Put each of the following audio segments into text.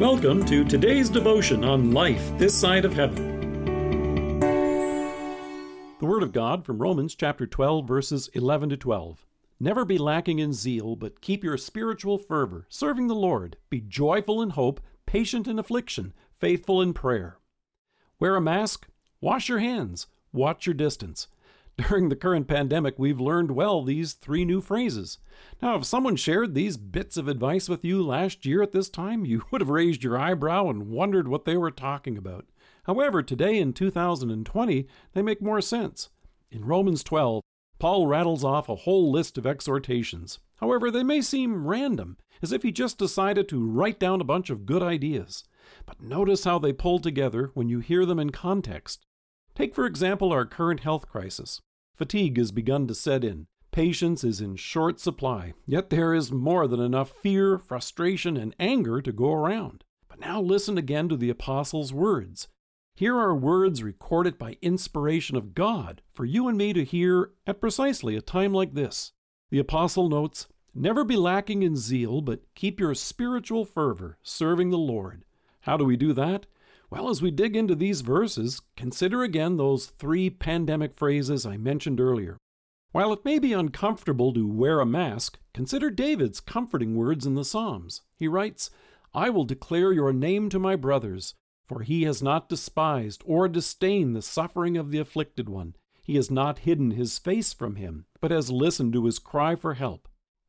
Welcome to today's devotion on life this side of heaven. The Word of God from Romans chapter 12, verses 11 to 12. Never be lacking in zeal, but keep your spiritual fervor, serving the Lord. Be joyful in hope, patient in affliction, faithful in prayer. Wear a mask, wash your hands, watch your distance. During the current pandemic, we've learned well these three new phrases. Now, if someone shared these bits of advice with you last year at this time, you would have raised your eyebrow and wondered what they were talking about. However, today in 2020, they make more sense. In Romans 12, Paul rattles off a whole list of exhortations. However, they may seem random, as if he just decided to write down a bunch of good ideas. But notice how they pull together when you hear them in context. Take, for example, our current health crisis. Fatigue has begun to set in. Patience is in short supply, yet there is more than enough fear, frustration, and anger to go around. But now listen again to the Apostle's words. Here are words recorded by inspiration of God for you and me to hear at precisely a time like this. The Apostle notes, Never be lacking in zeal, but keep your spiritual fervor, serving the Lord. How do we do that? Well, as we dig into these verses, consider again those three pandemic phrases I mentioned earlier. While it may be uncomfortable to wear a mask, consider David's comforting words in the Psalms. He writes, I will declare your name to my brothers, for he has not despised or disdained the suffering of the afflicted one. He has not hidden his face from him, but has listened to his cry for help.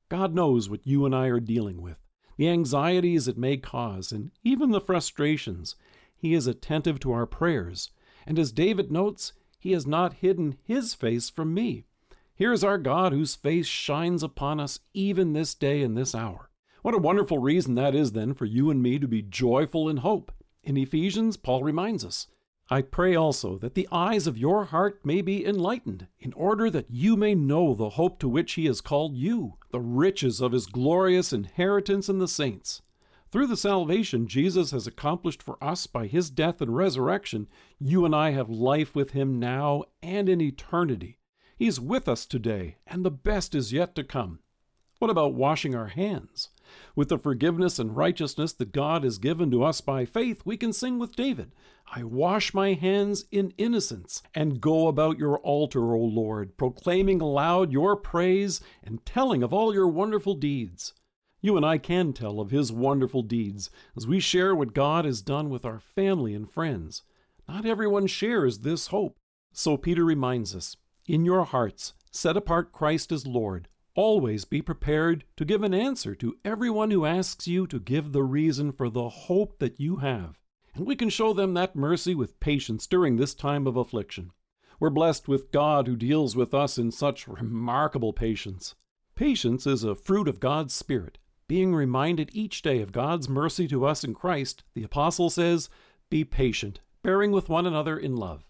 God knows what you and I are dealing with, the anxieties it may cause, and even the frustrations. He is attentive to our prayers. And as David notes, He has not hidden His face from me. Here is our God whose face shines upon us even this day and this hour. What a wonderful reason that is, then, for you and me to be joyful in hope. In Ephesians, Paul reminds us I pray also that the eyes of your heart may be enlightened, in order that you may know the hope to which he has called you, the riches of his glorious inheritance in the saints. Through the salvation Jesus has accomplished for us by his death and resurrection, you and I have life with him now and in eternity. He's with us today, and the best is yet to come. What about washing our hands? With the forgiveness and righteousness that God has given to us by faith, we can sing with David I wash my hands in innocence and go about your altar, O Lord, proclaiming aloud your praise and telling of all your wonderful deeds. You and I can tell of His wonderful deeds as we share what God has done with our family and friends. Not everyone shares this hope. So Peter reminds us In your hearts, set apart Christ as Lord. Always be prepared to give an answer to everyone who asks you to give the reason for the hope that you have. And we can show them that mercy with patience during this time of affliction. We're blessed with God who deals with us in such remarkable patience. Patience is a fruit of God's Spirit, being reminded each day of God's mercy to us in Christ, the Apostle says, Be patient, bearing with one another in love.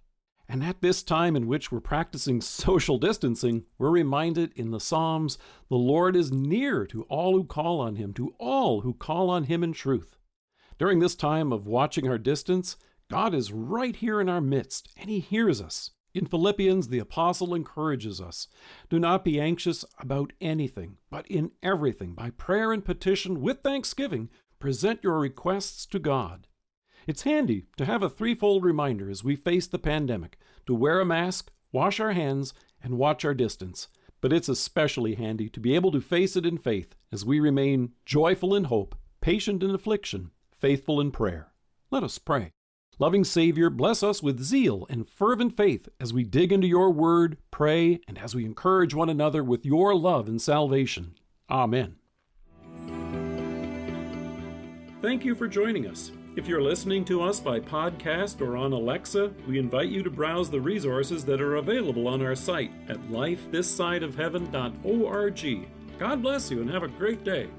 And at this time in which we're practicing social distancing, we're reminded in the Psalms the Lord is near to all who call on Him, to all who call on Him in truth. During this time of watching our distance, God is right here in our midst, and He hears us. In Philippians, the apostle encourages us do not be anxious about anything, but in everything, by prayer and petition with thanksgiving, present your requests to God. It's handy to have a threefold reminder as we face the pandemic to wear a mask, wash our hands, and watch our distance. But it's especially handy to be able to face it in faith as we remain joyful in hope, patient in affliction, faithful in prayer. Let us pray. Loving Savior, bless us with zeal and fervent faith as we dig into your word, pray, and as we encourage one another with your love and salvation. Amen. Thank you for joining us. If you're listening to us by podcast or on Alexa, we invite you to browse the resources that are available on our site at lifethissideofheaven.org. God bless you and have a great day.